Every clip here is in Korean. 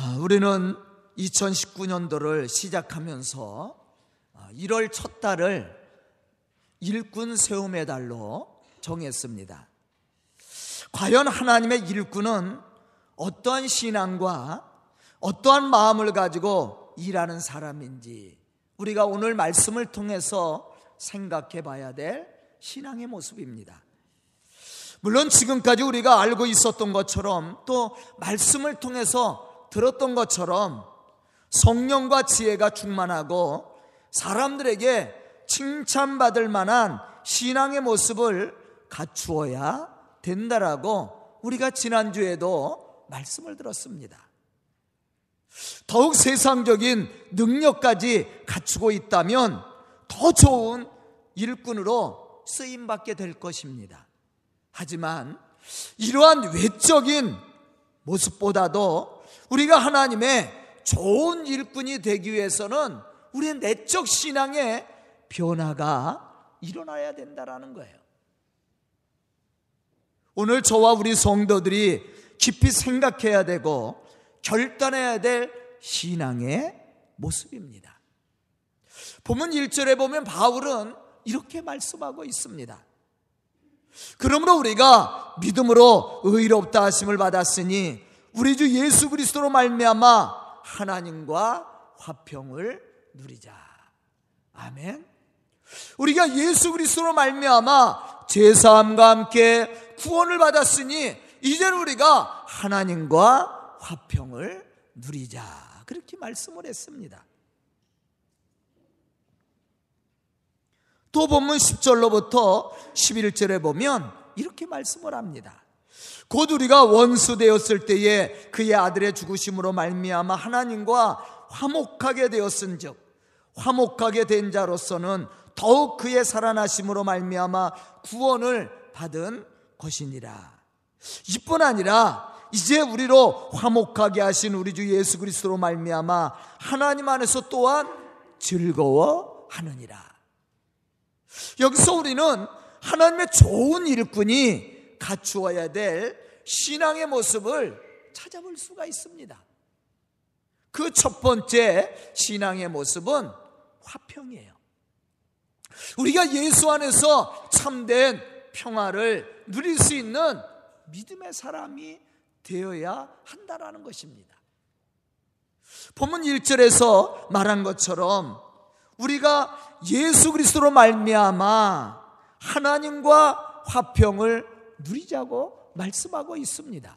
아, 우리는 2019년도를 시작하면서 1월 아, 첫 달을 일꾼 세움의 달로 정했습니다. 과연 하나님의 일꾼은 어떠한 신앙과 어떠한 마음을 가지고 일하는 사람인지 우리가 오늘 말씀을 통해서 생각해 봐야 될 신앙의 모습입니다. 물론 지금까지 우리가 알고 있었던 것처럼 또 말씀을 통해서 들었던 것처럼 성령과 지혜가 충만하고 사람들에게 칭찬받을 만한 신앙의 모습을 갖추어야 된다라고 우리가 지난주에도 말씀을 들었습니다. 더욱 세상적인 능력까지 갖추고 있다면 더 좋은 일꾼으로 쓰임받게 될 것입니다. 하지만 이러한 외적인 모습보다도 우리가 하나님의 좋은 일꾼이 되기 위해서는 우리의 내적 신앙의 변화가 일어나야 된다라는 거예요. 오늘 저와 우리 성도들이 깊이 생각해야 되고 결단해야 될 신앙의 모습입니다. 보면 1절에 보면 바울은 이렇게 말씀하고 있습니다. 그러므로 우리가 믿음으로 의롭다 하심을 받았으니 우리 주 예수 그리스도로 말미암아 하나님과 화평을 누리자. 아멘. 우리가 예수 그리스도로 말미암아 제사함과 함께 구원을 받았으니 이제는 우리가 하나님과 화평을 누리자. 그렇게 말씀을 했습니다. 또 본문 10절로부터 11절에 보면 이렇게 말씀을 합니다. 곧 우리가 원수 되었을 때에 그의 아들의 죽으심으로 말미암아 하나님과 화목하게 되었은즉 화목하게 된 자로서는 더욱 그의 살아나심으로 말미암아 구원을 받은 것이니라. 이뿐 아니라 이제 우리로 화목하게 하신 우리 주 예수 그리스도로 말미암아 하나님 안에서 또한 즐거워하느니라. 여기서 우리는 하나님의 좋은 일꾼이 갖추어야 될 신앙의 모습을 찾아볼 수가 있습니다. 그 첫 번째 신앙의 모습은 화평이에요. 우리가 예수 안에서 참된 평화를 누릴 수 있는 믿음의 사람이 되어야 한다라는 것입니다. 본문 1절에서 말한 것처럼 우리가 예수 그리스도로 말미암아 하나님과 화평을 누리자고 말씀하고 있습니다.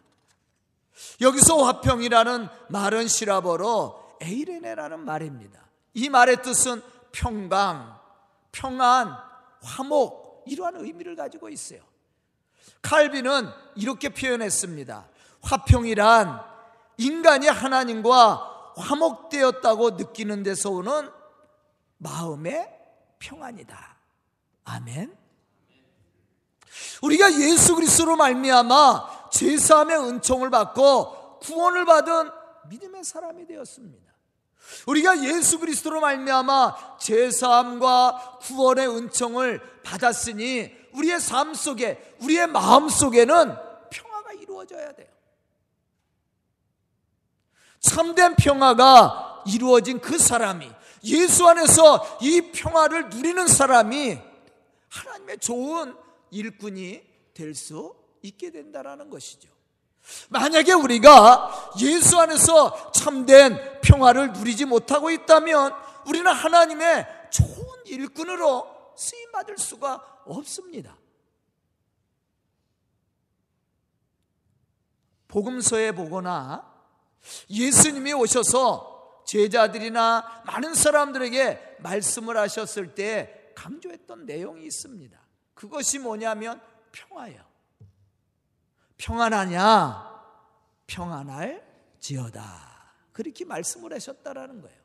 여기서 화평이라는 말은 시라버로 에이레네라는 말입니다. 이 말의 뜻은 평강, 평안, 화목 이러한 의미를 가지고 있어요. 칼빈은 이렇게 표현했습니다. 화평이란 인간이 하나님과 화목되었다고 느끼는 데서 오는 마음의 평안이다. 아멘. 우리가 예수 그리스도로 말미암아 제사함의 은총을 받고 구원을 받은 믿음의 사람이 되었습니다. 우리가 예수 그리스도로 말미암아 제사함과 구원의 은총을 받았으니 우리의 삶 속에 우리의 마음 속에는 평화가 이루어져야 돼요. 참된 평화가 이루어진 그 사람이 예수 안에서 이 평화를 누리는 사람이 하나님의 좋은 일꾼이 될 수 있게 된다라는 것이죠. 만약에 우리가 예수 안에서 참된 평화를 누리지 못하고 있다면 우리는 하나님의 좋은 일꾼으로 쓰임 받을 수가 없습니다. 복음서에 보거나 예수님이 오셔서 제자들이나 많은 사람들에게 말씀을 하셨을 때 강조했던 내용이 있습니다. 그것이 뭐냐면 평화예요. 평안하냐? 평안할 지어다. 그렇게 말씀을 하셨다라는 거예요.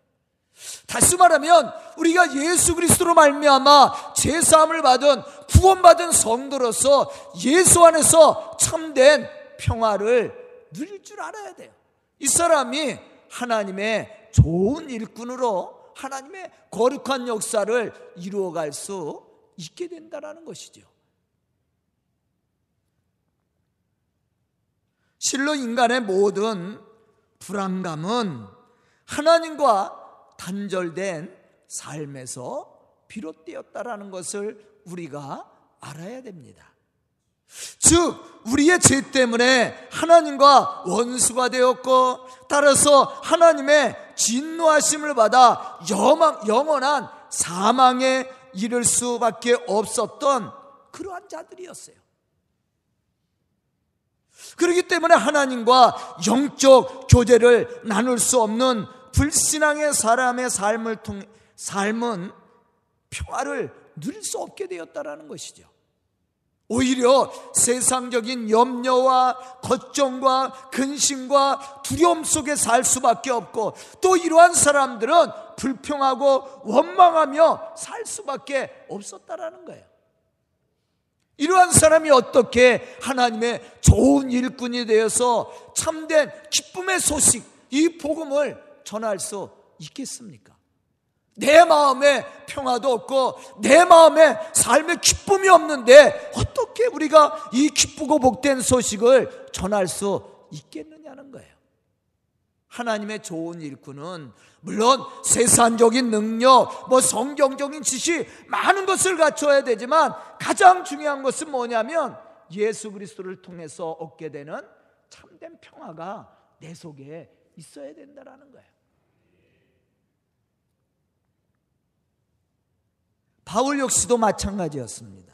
다시 말하면 우리가 예수 그리스도로 말미암아 제사함을 받은 구원받은 성도로서 예수 안에서 참된 평화를 누릴 줄 알아야 돼요. 이 사람이 하나님의 좋은 일꾼으로 하나님의 거룩한 역사를 이루어갈 수 있게 된다라는 것이죠. 실로 인간의 모든 불안감은 하나님과 단절된 삶에서 비롯되었다라는 것을 우리가 알아야 됩니다. 즉, 우리의 죄 때문에 하나님과 원수가 되었고, 따라서 하나님의 진노하심을 받아 영원한 사망에 이를 수밖에 없었던 그러한 자들이었어요. 그렇기 때문에 하나님과 영적 교제를 나눌 수 없는 불신앙의 사람의 삶을 통해 삶은 평화를 누릴 수 없게 되었다라는 것이죠. 오히려 세상적인 염려와 걱정과 근심과 두려움 속에 살 수밖에 없고 또 이러한 사람들은 불평하고 원망하며 살 수밖에 없었다라는 거예요. 이러한 사람이 어떻게 하나님의 좋은 일꾼이 되어서 참된 기쁨의 소식, 이 복음을 전할 수 있겠습니까? 내 마음에 평화도 없고 내 마음에 삶의 기쁨이 없는데 어떻게 우리가 이 기쁘고 복된 소식을 전할 수 있겠느냐는 거예요. 하나님의 좋은 일꾼은 물론 세상적인 능력, 뭐 성경적인 지식 많은 것을 갖춰야 되지만 가장 중요한 것은 뭐냐면 예수 그리스도를 통해서 얻게 되는 참된 평화가 내 속에 있어야 된다라는 거예요. 바울 역시도 마찬가지였습니다.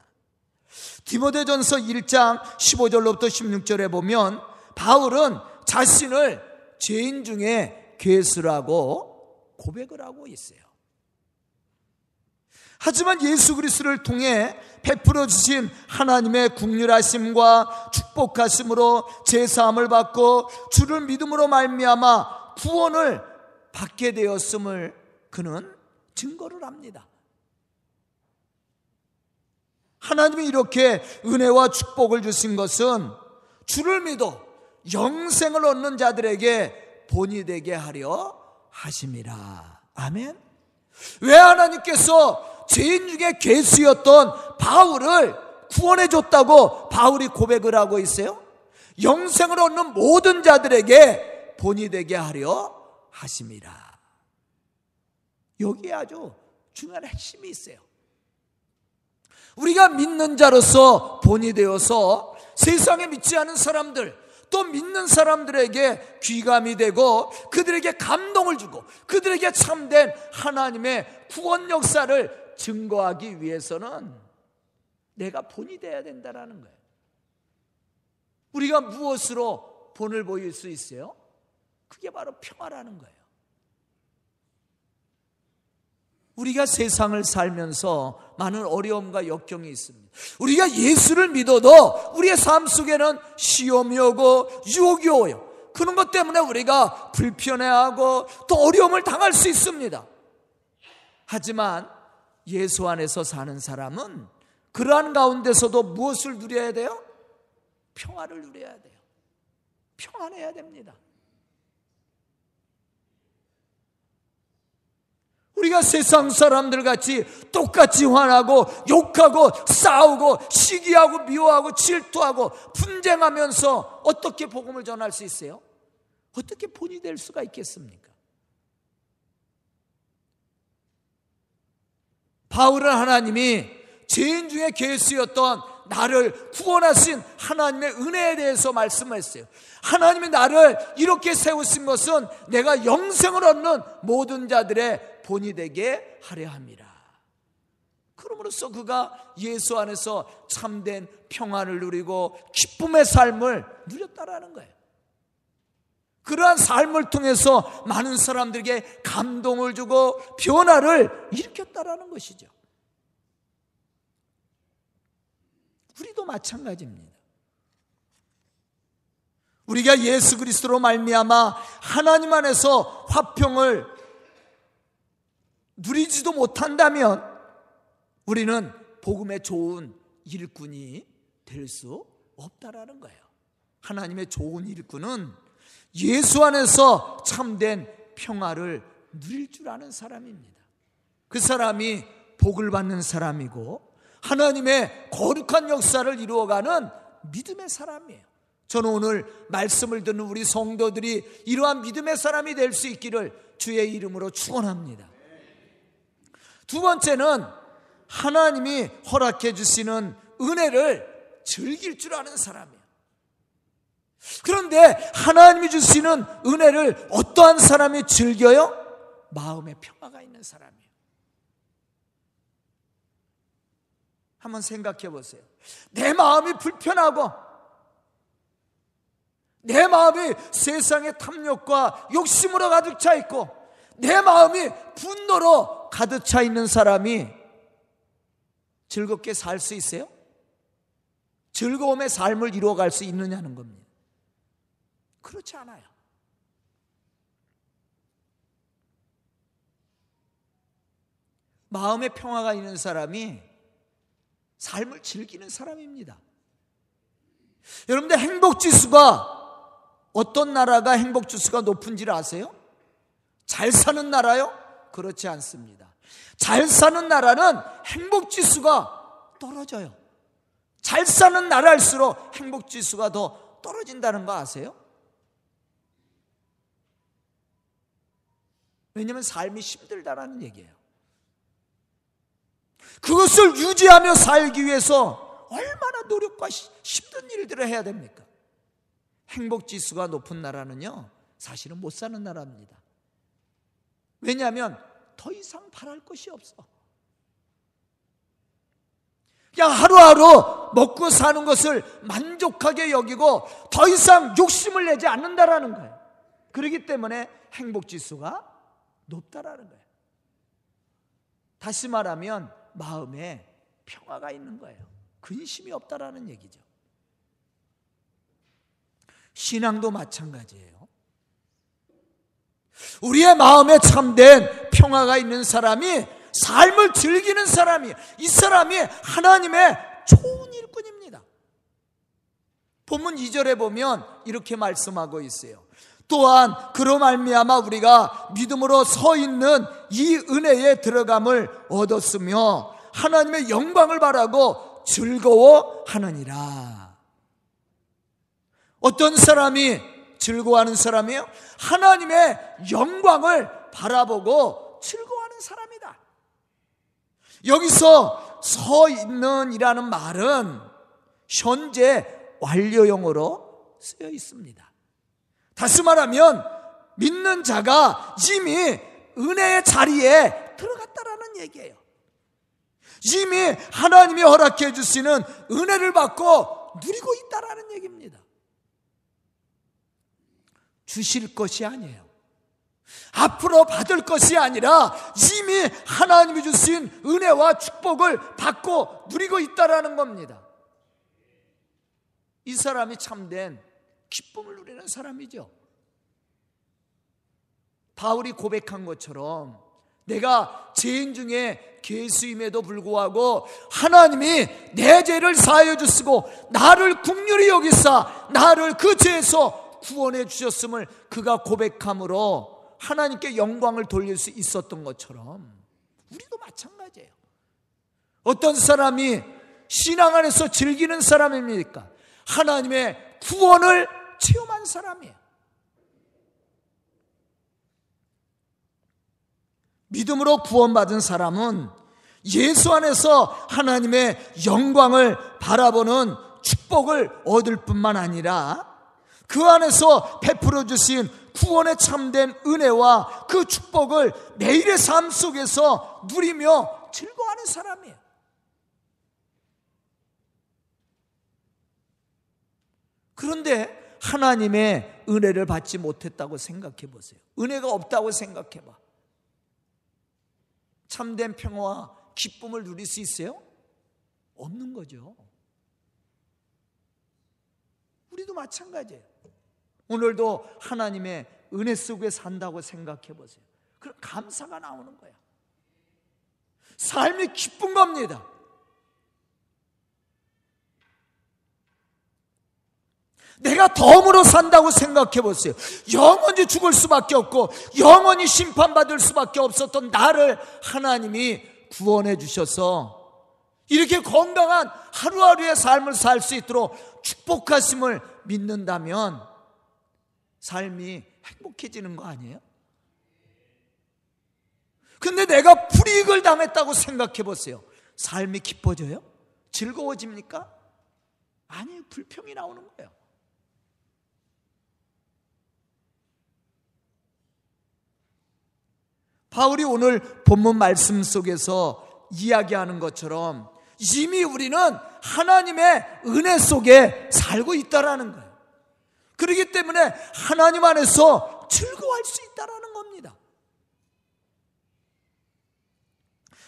디모데전서 1장 15절로부터 16절에 보면 바울은 자신을 죄인 중에 괴수라고 고백을 하고 있어요. 하지만 예수 그리스도를 통해 베풀어 주신 하나님의 국률하심과 축복하심으로 제 사함을 받고 주를 믿음으로 말미암아 구원을 받게 되었음을 그는 증거를 합니다. 하나님이 이렇게 은혜와 축복을 주신 것은 주를 믿어 영생을 얻는 자들에게 본이 되게 하려 하심이라. 아멘. 왜 하나님께서 죄인 중에 괴수였던 바울을 구원해 줬다고 바울이 고백을 하고 있어요? 영생을 얻는 모든 자들에게 본이 되게 하려 하심이라. 여기에 아주 중요한 핵심이 있어요. 우리가 믿는 자로서 본이 되어서 세상에 믿지 않은 사람들, 또 믿는 사람들에게 귀감이 되고 그들에게 감동을 주고 그들에게 참된 하나님의 구원 역사를 증거하기 위해서는 내가 본이 되어야 된다라는 거예요. 우리가 무엇으로 본을 보일 수 있어요? 그게 바로 평화라는 거예요. 우리가 세상을 살면서 많은 어려움과 역경이 있습니다. 우리가 예수를 믿어도 우리의 삶 속에는 시험이 오고 유혹이 오요. 그런 것 때문에 우리가 불편해하고 또 어려움을 당할 수 있습니다. 하지만 예수 안에서 사는 사람은 그러한 가운데서도 무엇을 누려야 돼요? 평화를 누려야 돼요. 평안해야 됩니다. 우리가 세상 사람들 같이 똑같이 화나고 욕하고 싸우고 시기하고 미워하고 질투하고 분쟁하면서 어떻게 복음을 전할 수 있어요? 어떻게 본이 될 수가 있겠습니까? 바울은 하나님이 죄인 중에 괴수였던 나를 구원하신 하나님의 은혜에 대해서 말씀했어요. 하나님이 나를 이렇게 세우신 것은 내가 영생을 얻는 모든 자들의 본이 되게 하려 합니다. 그러므로써 그가 예수 안에서 참된 평안을 누리고 기쁨의 삶을 누렸다라는 거예요. 그러한 삶을 통해서 많은 사람들에게 감동을 주고 변화를 일으켰다라는 것이죠. 우리도 마찬가지입니다. 우리가 예수 그리스도로 말미암아 하나님 안에서 화평을 누리지도 못한다면 우리는 복음의 좋은 일꾼이 될 수 없다라는 거예요. 하나님의 좋은 일꾼은 예수 안에서 참된 평화를 누릴 줄 아는 사람입니다. 그 사람이 복을 받는 사람이고 하나님의 거룩한 역사를 이루어가는 믿음의 사람이에요. 저는 오늘 말씀을 듣는 우리 성도들이 이러한 믿음의 사람이 될 수 있기를 주의 이름으로 축원합니다. 두 번째는 하나님이 허락해 주시는 은혜를 즐길 줄 아는 사람이에요. 그런데 하나님이 주시는 은혜를 어떠한 사람이 즐겨요? 마음에 평화가 있는 사람이에요. 한번 생각해 보세요. 내 마음이 불편하고 내 마음이 세상의 탐욕과 욕심으로 가득 차 있고 내 마음이 분노로 가득 차 있는 사람이 즐겁게 살 수 있어요? 즐거움의 삶을 이루어갈 수 있느냐는 겁니다. 그렇지 않아요. 마음의 평화가 있는 사람이 삶을 즐기는 사람입니다. 여러분들 행복 지수가 어떤 나라가 행복 지수가 높은지를 아세요? 잘 사는 나라요? 그렇지 않습니다. 잘 사는 나라는 행복 지수가 떨어져요. 잘 사는 나라일수록 행복 지수가 더 떨어진다는 거 아세요? 왜냐하면 삶이 힘들다라는 얘기예요. 그것을 유지하며 살기 위해서 얼마나 노력과 힘든 일들을 해야 됩니까? 행복 지수가 높은 나라는요, 사실은 못 사는 나라입니다. 왜냐하면 더 이상 바랄 것이 없어. 그냥 하루하루 먹고 사는 것을 만족하게 여기고 더 이상 욕심을 내지 않는다라는 거예요. 그렇기 때문에 행복 지수가 높다라는 거예요. 다시 말하면 마음에 평화가 있는 거예요. 근심이 없다라는 얘기죠. 신앙도 마찬가지예요. 우리의 마음에 참된 평화가 있는 사람이 삶을 즐기는 사람이 이 사람이 하나님의 좋은 일꾼입니다. 본문 2절에 보면 이렇게 말씀하고 있어요. 또한 그로 말미암아 우리가 믿음으로 서 있는 이 은혜에 들어감을 얻었으며 하나님의 영광을 바라고 즐거워하느니라. 어떤 사람이 즐거워하는 사람이에요? 하나님의 영광을 바라보고 즐거워하는 사람이다. 여기서 서 있는이라는 말은 현재 완료형으로 쓰여 있습니다. 다시 말하면 믿는 자가 이미 은혜의 자리에 들어갔다라는 얘기예요. 이미 하나님이 허락해 주시는 은혜를 받고 누리고 있다라는 얘기입니다. 주실 것이 아니에요. 앞으로 받을 것이 아니라 이미 하나님이 주신 은혜와 축복을 받고 누리고 있다라는 겁니다. 이 사람이 참된 기쁨을 누리는 사람이죠. 바울이 고백한 것처럼 내가 죄인 중에 괴수임에도 불구하고 하나님이 내 죄를 사하여 주시고 나를 국률이 여기사 나를 그 죄에서 구원해 주셨음을 그가 고백함으로 하나님께 영광을 돌릴 수 있었던 것처럼 우리도 마찬가지예요. 어떤 사람이 신앙 안에서 즐기는 사람입니까? 하나님의 구원을 체험한 사람이에요. 믿음으로 구원받은 사람은 예수 안에서 하나님의 영광을 바라보는 축복을 얻을 뿐만 아니라 그 안에서 베풀어 주신 구원에 참된 은혜와 그 축복을 내일의 삶 속에서 누리며 즐거워하는 사람이에요. 그런데 하나님의 은혜를 받지 못했다고 생각해 보세요. 은혜가 없다고 생각해 봐. 참된 평화와 기쁨을 누릴 수 있어요? 없는 거죠. 우리도 마찬가지예요. 오늘도 하나님의 은혜 속에 산다고 생각해 보세요. 그럼 감사가 나오는 거야. 삶이 기쁜 겁니다. 내가 덤으로 산다고 생각해 보세요. 영원히 죽을 수밖에 없고 영원히 심판받을 수밖에 없었던 나를 하나님이 구원해 주셔서 이렇게 건강한 하루하루의 삶을 살 수 있도록 축복하심을 믿는다면 삶이 행복해지는 거 아니에요? 근데 내가 불이익을 당했다고 생각해 보세요. 삶이 기뻐져요? 즐거워집니까? 아니, 불평이 나오는 거예요. 바울이 오늘 본문 말씀 속에서 이야기하는 것처럼 이미 우리는 하나님의 은혜 속에 살고 있다라는 거예요. 그렇기 때문에 하나님 안에서 즐거워할 수 있다라는 겁니다.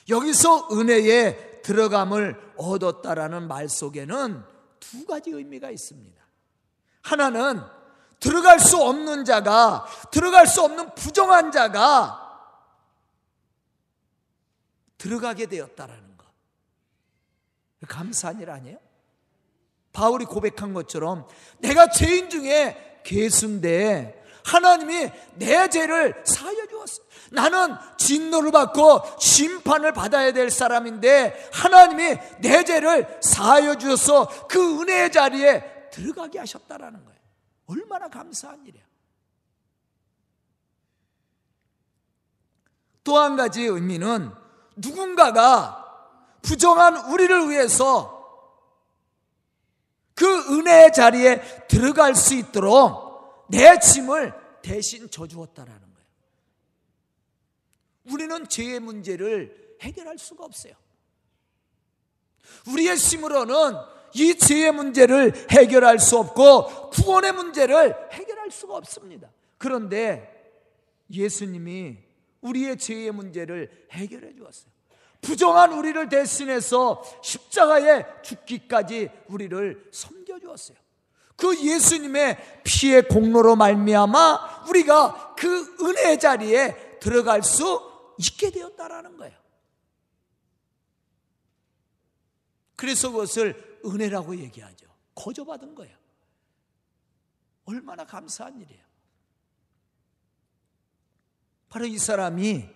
여기서 은혜에 들어감을 얻었다라는 말 속에는 두 가지 의미가 있습니다. 하나는 들어갈 수 없는 자가, 들어갈 수 없는 부정한 자가 들어가게 되었다라는 것. 감사한 일 아니에요? 바울이 고백한 것처럼 내가 죄인 중에 괴수인데 하나님이 내 죄를 사하여 주었어. 나는 진노를 받고 심판을 받아야 될 사람인데 하나님이 내 죄를 사하여 주셔서 그 은혜의 자리에 들어가게 하셨다라는 거예요. 얼마나 감사한 일이야. 또 한 가지 의미는 누군가가 부정한 우리를 위해서 그 은혜의 자리에 들어갈 수 있도록 내 짐을 대신 져주었다라는 거예요. 우리는 죄의 문제를 해결할 수가 없어요. 우리의 힘으로는 이 죄의 문제를 해결할 수 없고 구원의 문제를 해결할 수가 없습니다. 그런데 예수님이 우리의 죄의 문제를 해결해 주었어요. 부정한 우리를 대신해서 십자가에 죽기까지 우리를 섬겨 주었어요. 그 예수님의 피의 공로로 말미암아 우리가 그 은혜 자리에 들어갈 수 있게 되었다라는 거예요. 그래서 그것을 은혜라고 얘기하죠. 거저받은 거예요. 얼마나 감사한 일이에요. 바로 이 사람이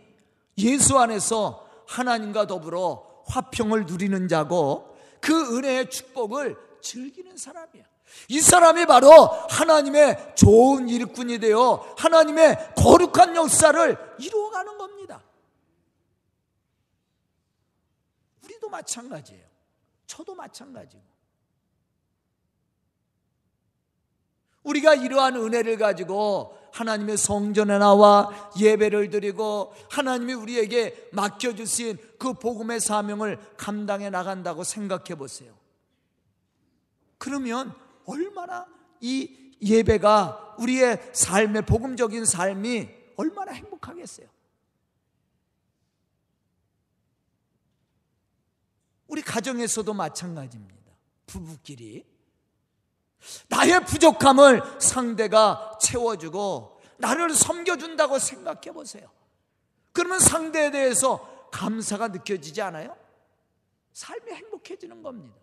예수 안에서 하나님과 더불어 화평을 누리는 자고 그 은혜의 축복을 즐기는 사람이야. 이 사람이 바로 하나님의 좋은 일꾼이 되어 하나님의 거룩한 역사를 이루어가는 겁니다. 우리도 마찬가지예요. 저도 마찬가지고. 우리가 이러한 은혜를 가지고 하나님의 성전에 나와 예배를 드리고 하나님이 우리에게 맡겨주신 그 복음의 사명을 감당해 나간다고 생각해 보세요. 그러면 얼마나 이 예배가 우리의 삶의 복음적인 삶이 얼마나 행복하겠어요. 우리 가정에서도 마찬가지입니다. 부부끼리 나의 부족함을 상대가 채워주고 나를 섬겨준다고 생각해 보세요. 그러면 상대에 대해서 감사가 느껴지지 않아요? 삶이 행복해지는 겁니다.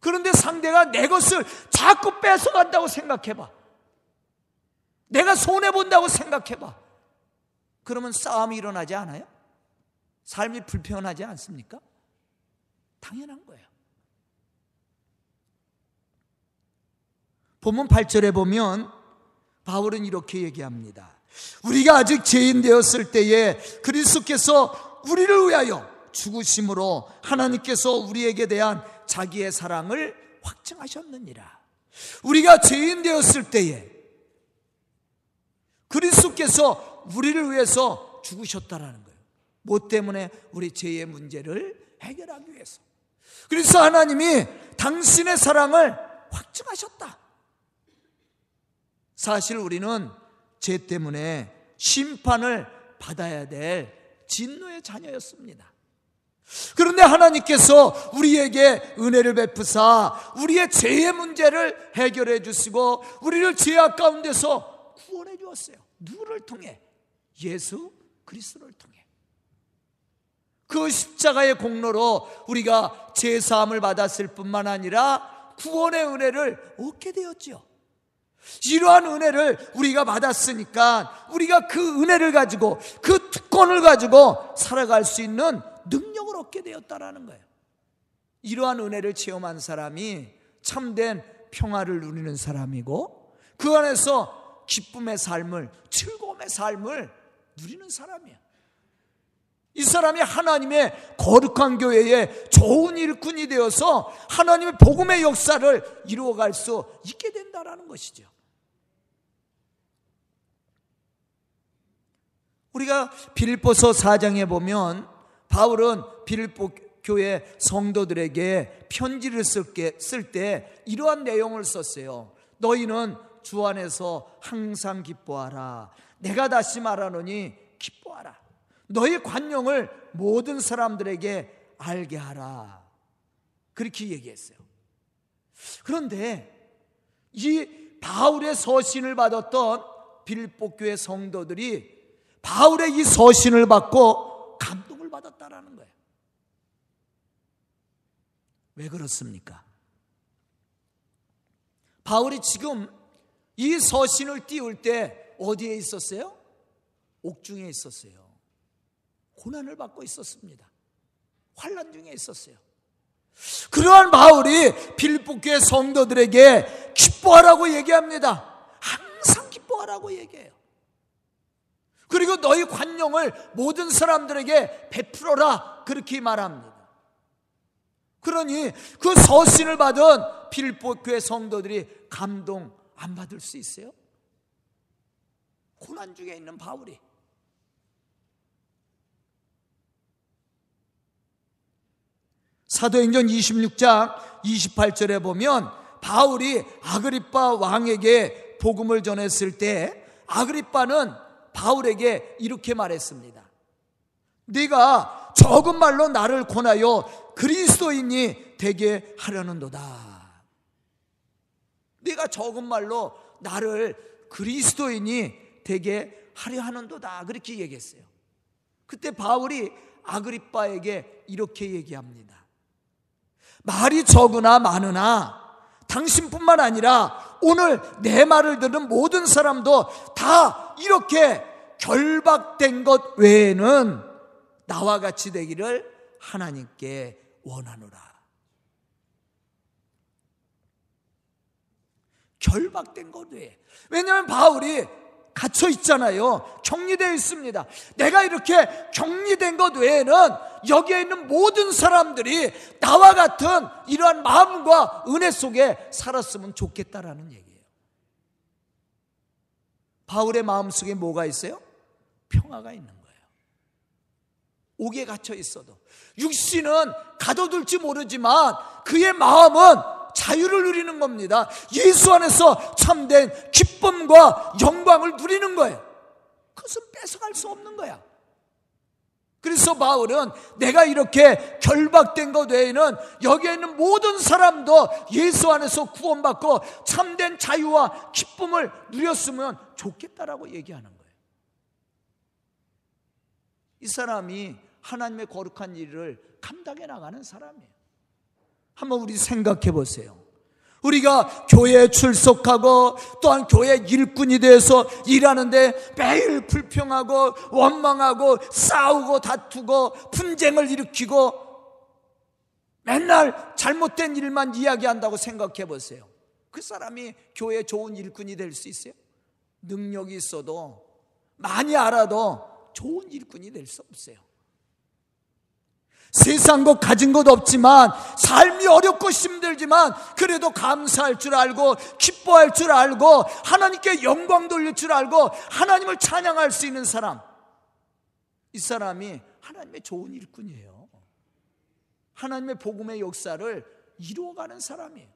그런데 상대가 내 것을 자꾸 뺏어간다고 생각해봐. 내가 손해본다고 생각해봐. 그러면 싸움이 일어나지 않아요? 삶이 불편하지 않습니까? 당연한 거예요. 본문 8절에 보면 바울은 이렇게 얘기합니다. 우리가 아직 죄인 되었을 때에 그리스도께서 우리를 위하여 죽으심으로 하나님께서 우리에게 대한 자기의 사랑을 확증하셨느니라. 우리가 죄인 되었을 때에 그리스도께서 우리를 위해서 죽으셨다라는 거예요. 뭐 때문에 우리 죄의 문제를 해결하기 위해서. 그래서 하나님이 당신의 사랑을 확증하셨다. 사실 우리는 죄 때문에 심판을 받아야 될 진노의 자녀였습니다. 그런데 하나님께서 우리에게 은혜를 베푸사 우리의 죄의 문제를 해결해 주시고 우리를 죄악 가운데서 구원해 주었어요. 누구를 통해? 예수 그리스도를 통해. 그 십자가의 공로로 우리가 죄 사함을 받았을 뿐만 아니라 구원의 은혜를 얻게 되었죠. 이러한 은혜를 우리가 받았으니까 우리가 그 은혜를 가지고 그 특권을 가지고 살아갈 수 있는 능력을 얻게 되었다라는 거예요. 이러한 은혜를 체험한 사람이 참된 평화를 누리는 사람이고 그 안에서 기쁨의 삶을 즐거움의 삶을 누리는 사람이야. 이 사람이 하나님의 거룩한 교회에 좋은 일꾼이 되어서 하나님의 복음의 역사를 이루어갈 수 있게 된다라는 것이죠. 우리가 빌보서 4장에 보면 바울은 빌보 교회 성도들에게 편지를 쓸 때 이러한 내용을 썼어요. 너희는 주 안에서 항상 기뻐하라. 내가 다시 말하노니 기뻐하라. 너희 관용을 모든 사람들에게 알게 하라. 그렇게 얘기했어요. 그런데 이 바울의 서신을 받았던 빌보교회 성도들이 바울의 이 서신을 받고 감동을 받았다라는 거예요. 왜 그렇습니까? 바울이 지금 이 서신을 띄울 때 어디에 있었어요? 옥중에 있었어요. 고난을 받고 있었습니다. 환란 중에 있었어요. 그러한 바울이 빌보교의 성도들에게 기뻐하라고 얘기합니다. 항상 기뻐하라고 얘기해요. 그리고 너희 관용을 모든 사람들에게 베풀어라 그렇게 말합니다. 그러니 그 서신을 받은 빌보교의 성도들이 감동 안 받을 수 있어요? 고난 중에 있는 바울이 사도행전 26장 28절에 보면 바울이 아그리빠 왕에게 복음을 전했을 때 아그리빠는 바울에게 이렇게 말했습니다. 네가 적은 말로 나를 권하여 그리스도인이 되게 하려는도다. 네가 적은 말로 나를 그리스도인이 되게 하려 하는도다. 그렇게 얘기했어요. 그때 바울이 아그리빠에게 이렇게 얘기합니다. 말이 적으나 많으나 당신뿐만 아니라 오늘 내 말을 듣는 모든 사람도 다 이렇게 결박된 것 외에는 나와 같이 되기를 하나님께 원하노라. 결박된 것 외에. 왜냐하면 바울이 갇혀 있잖아요. 격리되어 있습니다. 내가 이렇게 격리된 것 외에는 여기에 있는 모든 사람들이 나와 같은 이러한 마음과 은혜 속에 살았으면 좋겠다라는 얘기예요. 바울의 마음 속에 뭐가 있어요? 평화가 있는 거예요. 옥에 갇혀 있어도 육신은 가둬둘지 모르지만 그의 마음은 자유를 누리는 겁니다. 예수 안에서 참된 기쁨과 영광을 누리는 거예요. 그것은 뺏어갈 수 없는 거야. 그래서 바울은 내가 이렇게 결박된 것 외에는 여기에 있는 모든 사람도 예수 안에서 구원받고 참된 자유와 기쁨을 누렸으면 좋겠다라고 얘기하는 거예요. 이 사람이 하나님의 거룩한 일을 감당해 나가는 사람이에요. 한번 우리 생각해 보세요. 우리가 교회에 출석하고 또한 교회 일꾼이 돼서 일하는데 매일 불평하고 원망하고 싸우고 다투고 분쟁을 일으키고 맨날 잘못된 일만 이야기한다고 생각해 보세요. 그 사람이 교회 좋은 일꾼이 될 수 있어요? 능력이 있어도 많이 알아도 좋은 일꾼이 될 수 없어요. 세상 것 가진 것 없지만 삶이 어렵고 힘들지만 그래도 감사할 줄 알고 기뻐할 줄 알고 하나님께 영광 돌릴 줄 알고 하나님을 찬양할 수 있는 사람 이 사람이 하나님의 좋은 일꾼이에요. 하나님의 복음의 역사를 이루어가는 사람이에요.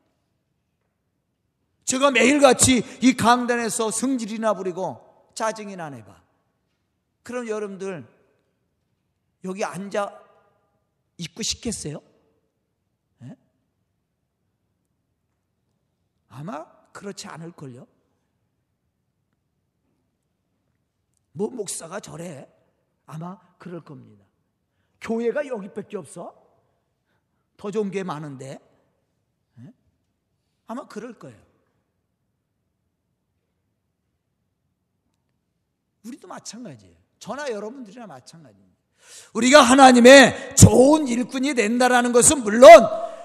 제가 매일같이 이 강단에서 성질이나 부리고 짜증이나 내봐. 그럼 여러분들 여기 앉아 있고 싶겠어요? 네? 아마 그렇지 않을걸요? 뭐 목사가 저래? 아마 그럴 겁니다. 교회가 여기밖에 없어? 더 좋은 게 많은데? 네? 아마 그럴 거예요. 우리도 마찬가지예요. 저나 여러분들이나 마찬가지입니다. 우리가 하나님의 좋은 일꾼이 된다라는 것은 물론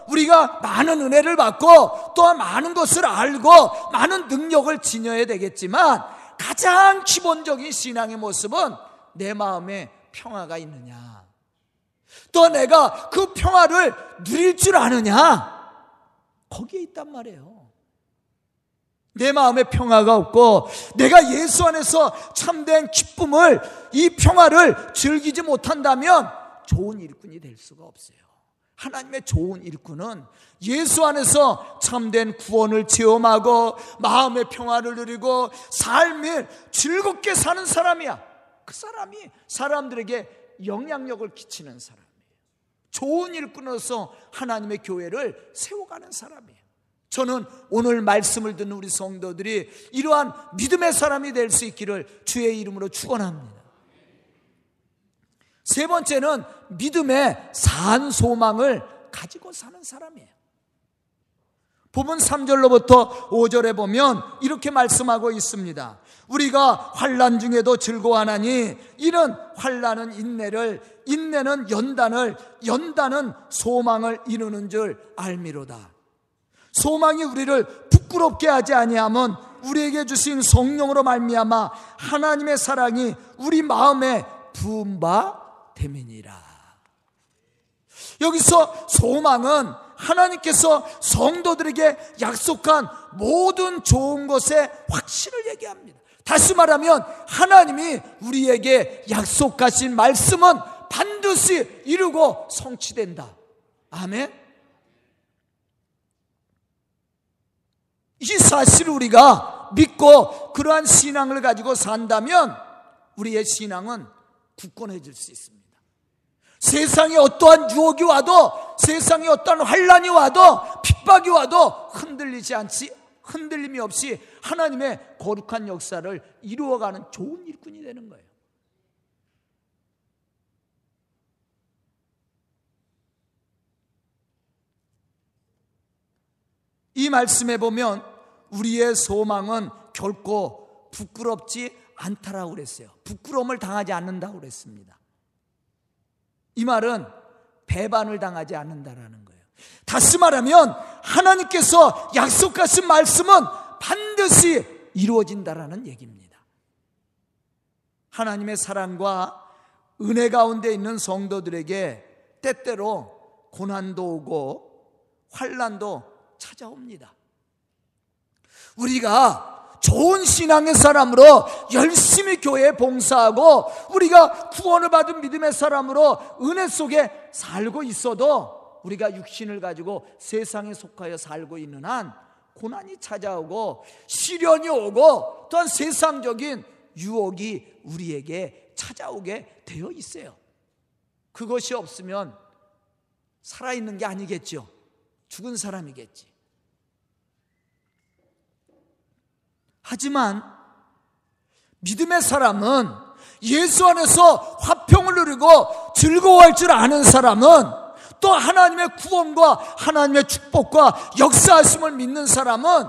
우리가 많은 은혜를 받고 또한 많은 것을 알고 많은 능력을 지녀야 되겠지만 가장 기본적인 신앙의 모습은 내 마음에 평화가 있느냐. 또 내가 그 평화를 누릴 줄 아느냐. 거기에 있단 말이에요. 내 마음에 평화가 없고 내가 예수 안에서 참된 기쁨을 이 평화를 즐기지 못한다면 좋은 일꾼이 될 수가 없어요. 하나님의 좋은 일꾼은 예수 안에서 참된 구원을 체험하고 마음의 평화를 누리고 삶을 즐겁게 사는 사람이야. 그 사람이 사람들에게 영향력을 끼치는 사람이에요. 좋은 일꾼으로서 하나님의 교회를 세워가는 사람이에요. 저는 오늘 말씀을 듣는 우리 성도들이 이러한 믿음의 사람이 될 수 있기를 주의 이름으로 축원합니다. 세 번째는 믿음의 산 소망을 가지고 사는 사람이에요. 부분 3절로부터 5절에 보면 이렇게 말씀하고 있습니다. 우리가 환란 중에도 즐거워하나니 이는 환란은 인내를 인내는 연단을 연단은 소망을 이루는 줄 알미로다. 소망이 우리를 부끄럽게 하지 아니하면 우리에게 주신 성령으로 말미암아 하나님의 사랑이 우리 마음에 부은 바 됨이니라. 여기서 소망은 하나님께서 성도들에게 약속한 모든 좋은 것의 확신을 얘기합니다. 다시 말하면 하나님이 우리에게 약속하신 말씀은 반드시 이루고 성취된다. 아멘. 이 사실을 우리가 믿고 그러한 신앙을 가지고 산다면 우리의 신앙은 굳건해질 수 있습니다. 세상에 어떠한 유혹이 와도 세상에 어떠한 환란이 와도 핍박이 와도 흔들리지 않지 흔들림이 없이 하나님의 거룩한 역사를 이루어가는 좋은 일꾼이 되는 거예요. 이 말씀에 보면 우리의 소망은 결코 부끄럽지 않다라고 그랬어요. 부끄러움을 당하지 않는다고 그랬습니다. 이 말은 배반을 당하지 않는다라는 거예요. 다시 말하면 하나님께서 약속하신 말씀은 반드시 이루어진다라는 얘기입니다. 하나님의 사랑과 은혜 가운데 있는 성도들에게 때때로 고난도 오고 환란도 찾아옵니다. 우리가 좋은 신앙의 사람으로 열심히 교회에 봉사하고 우리가 구원을 받은 믿음의 사람으로 은혜 속에 살고 있어도 우리가 육신을 가지고 세상에 속하여 살고 있는 한 고난이 찾아오고 시련이 오고 또한 세상적인 유혹이 우리에게 찾아오게 되어 있어요. 그것이 없으면 살아있는 게 아니겠죠. 죽은 사람이겠지. 하지만 믿음의 사람은 예수 안에서 화평을 누리고 즐거워할 줄 아는 사람은 또 하나님의 구원과 하나님의 축복과 역사하심을 믿는 사람은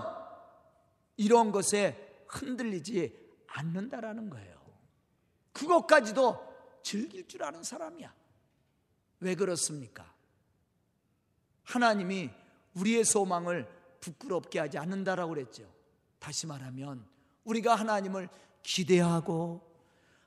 이런 것에 흔들리지 않는다라는 거예요. 그것까지도 즐길 줄 아는 사람이야. 왜 그렇습니까? 하나님이 우리의 소망을 부끄럽게 하지 않는다라고 그랬죠. 다시 말하면 우리가 하나님을 기대하고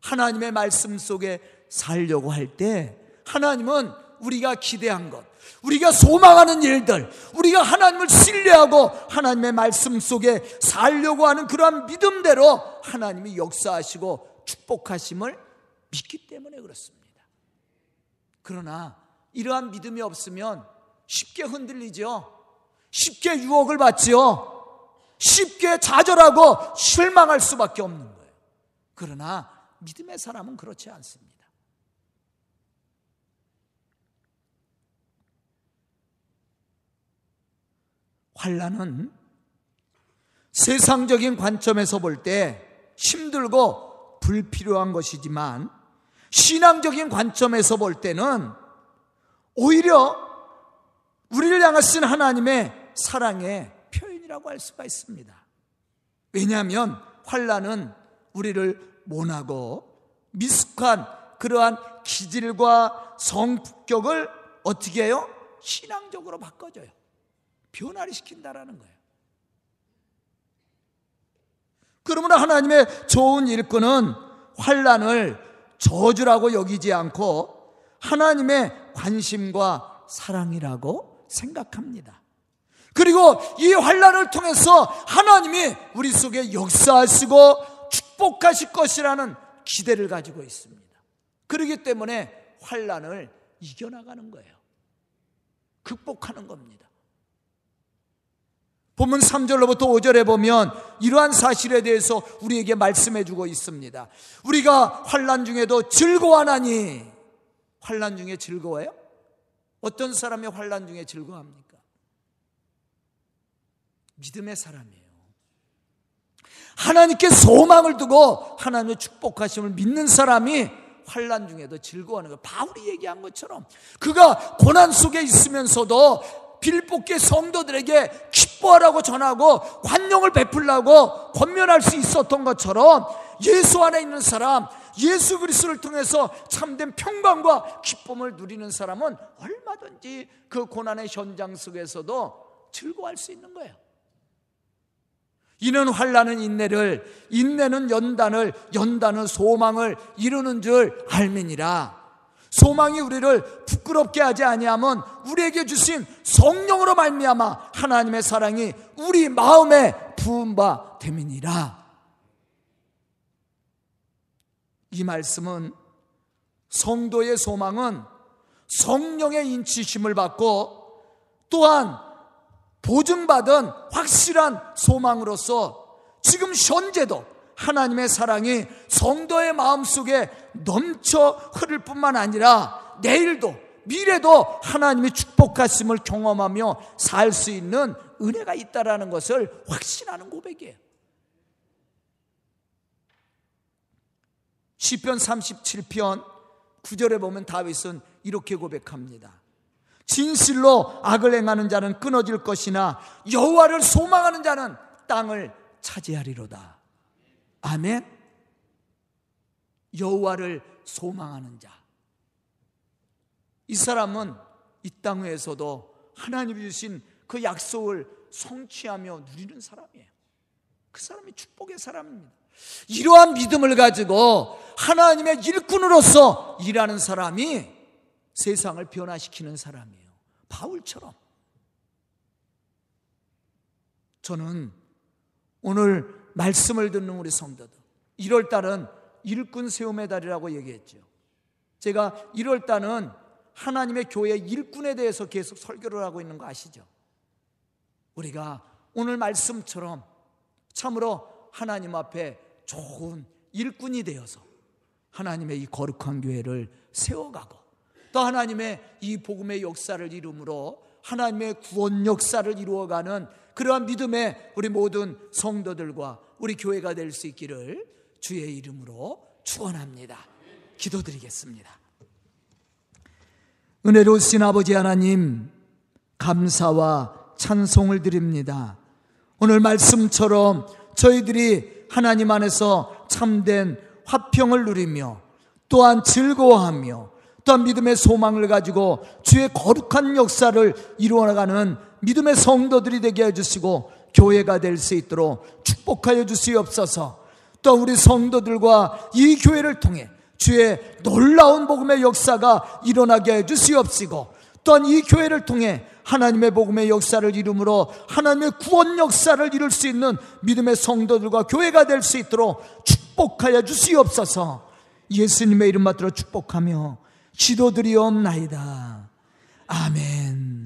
하나님의 말씀 속에 살려고 할 때 하나님은 우리가 기대한 것, 우리가 소망하는 일들, 우리가 하나님을 신뢰하고 하나님의 말씀 속에 살려고 하는 그러한 믿음대로 하나님이 역사하시고 축복하심을 믿기 때문에 그렇습니다. 그러나 이러한 믿음이 없으면 쉽게 흔들리죠. 쉽게 유혹을 받지요. 쉽게 좌절하고 실망할 수밖에 없는 거예요. 그러나 믿음의 사람은 그렇지 않습니다. 환란은 세상적인 관점에서 볼 때 힘들고 불필요한 것이지만 신앙적인 관점에서 볼 때는 오히려 우리를 향하신 하나님의 사랑의 표현이라고 할 수가 있습니다. 왜냐하면 환란은 우리를 모나고 미숙한 그러한 기질과 성격을 어떻게 해요? 신앙적으로 바꿔줘요. 변화를 시킨다라는 거예요. 그러므로 하나님의 좋은 일꾼은 환란을 저주라고 여기지 않고 하나님의 관심과 사랑이라고 생각합니다. 그리고 이 환란을 통해서 하나님이 우리 속에 역사하시고 축복하실 것이라는 기대를 가지고 있습니다. 그렇기 때문에 환란을 이겨나가는 거예요. 극복하는 겁니다. 본문 3절로부터 5절에 보면 이러한 사실에 대해서 우리에게 말씀해 주고 있습니다. 우리가 환란 중에도 즐거워하나니 환란 중에 즐거워요? 어떤 사람이 환란 중에 즐거워합니까? 믿음의 사람이에요. 하나님께 소망을 두고 하나님의 축복하심을 믿는 사람이 환란 중에도 즐거워하는 거. 바울이 얘기한 것처럼 그가 고난 속에 있으면서도 빌복계 성도들에게 기뻐하라고 전하고 관용을 베풀라고 권면할 수 있었던 것처럼 예수 안에 있는 사람, 예수 그리스도를 통해서 참된 평강과 기쁨을 누리는 사람은 얼마든지 그 고난의 현장 속에서도 즐거워할 수 있는 거예요. 이는 환란은 인내를 인내는 연단을 연단은 소망을 이루는 줄 알미니라. 소망이 우리를 부끄럽게 하지 아니하면 우리에게 주신 성령으로 말미암아 하나님의 사랑이 우리 마음에 부은 바 됨이니라. 이 말씀은 성도의 소망은 성령의 인치심을 받고 또한 보증받은 확실한 소망으로서 지금 현재도 하나님의 사랑이 성도의 마음속에 넘쳐 흐를 뿐만 아니라 내일도 미래도 하나님의 축복하심을 경험하며 살 수 있는 은혜가 있다라는 것을 확신하는 고백이에요. 시편 37편 9절에 보면 다윗은 이렇게 고백합니다. 진실로 악을 행하는 자는 끊어질 것이나 여호와를 소망하는 자는 땅을 차지하리로다. 아멘. 여호와를 소망하는 자. 이 사람은 이땅 위에서도 하나님이 주신 그 약속을 성취하며 누리는 사람이에요. 그 사람이 축복의 사람입니다. 이러한 믿음을 가지고 하나님의 일꾼으로서 일하는 사람이 세상을 변화시키는 사람이에요. 바울처럼. 저는 오늘 말씀을 듣는 우리 성도들, 1월 달은 일꾼 세움의 달이라고 얘기했죠. 제가 1월 달은 하나님의 교회 일꾼에 대해서 계속 설교를 하고 있는 거 아시죠? 우리가 오늘 말씀처럼 참으로 하나님 앞에 좋은 일꾼이 되어서 하나님의 이 거룩한 교회를 세워가고 또 하나님의 이 복음의 역사를 이루므로 하나님의 구원 역사를 이루어가는 그러한 믿음의 우리 모든 성도들과 우리 교회가 될 수 있기를 주의 이름으로 축원합니다. 기도드리겠습니다. 은혜로우신 아버지 하나님 감사와 찬송을 드립니다. 오늘 말씀처럼 저희들이 하나님 안에서 참된 화평을 누리며 또한 즐거워하며 또한 믿음의 소망을 가지고 주의 거룩한 역사를 이루어나가는 믿음의 성도들이 되게 해주시고 교회가 될 수 있도록 축복하여 주시옵소서. 또 우리 성도들과 이 교회를 통해 주의 놀라운 복음의 역사가 일어나게 해 주시옵시고 또한 이 교회를 통해 하나님의 복음의 역사를 이루므로 하나님의 구원 역사를 이룰 수 있는 믿음의 성도들과 교회가 될 수 있도록 축복하여 주시옵소서. 예수님의 이름 받들어 축복하며 기도드리옵나이다. 아멘.